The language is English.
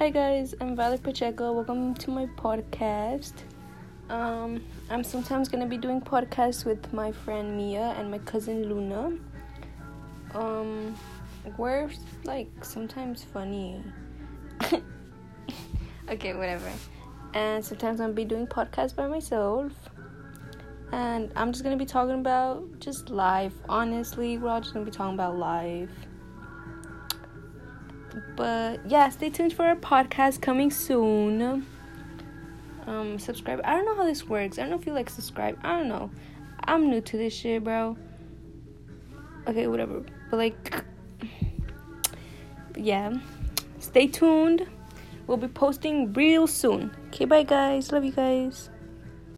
Hi guys, I'm Valerie Pacheco. Welcome to my podcast. Um, I'm sometimes gonna be doing podcasts with my friend Mia and my cousin Luna. Um, we're like sometimes funny. okay, whatever. And sometimes I'll be doing podcasts by myself. And I'm just gonna be talking about just life. Honestly, we're all just gonna be talking about life. But yeah, stay tuned for a podcast coming soon. Um, subscribe. I don't know how this works. I don't know if you like subscribe. I don't know. I'm new to this shit, bro. Okay, whatever. But like, yeah. Stay tuned. We'll be posting real soon. Okay, bye guys. Love you guys.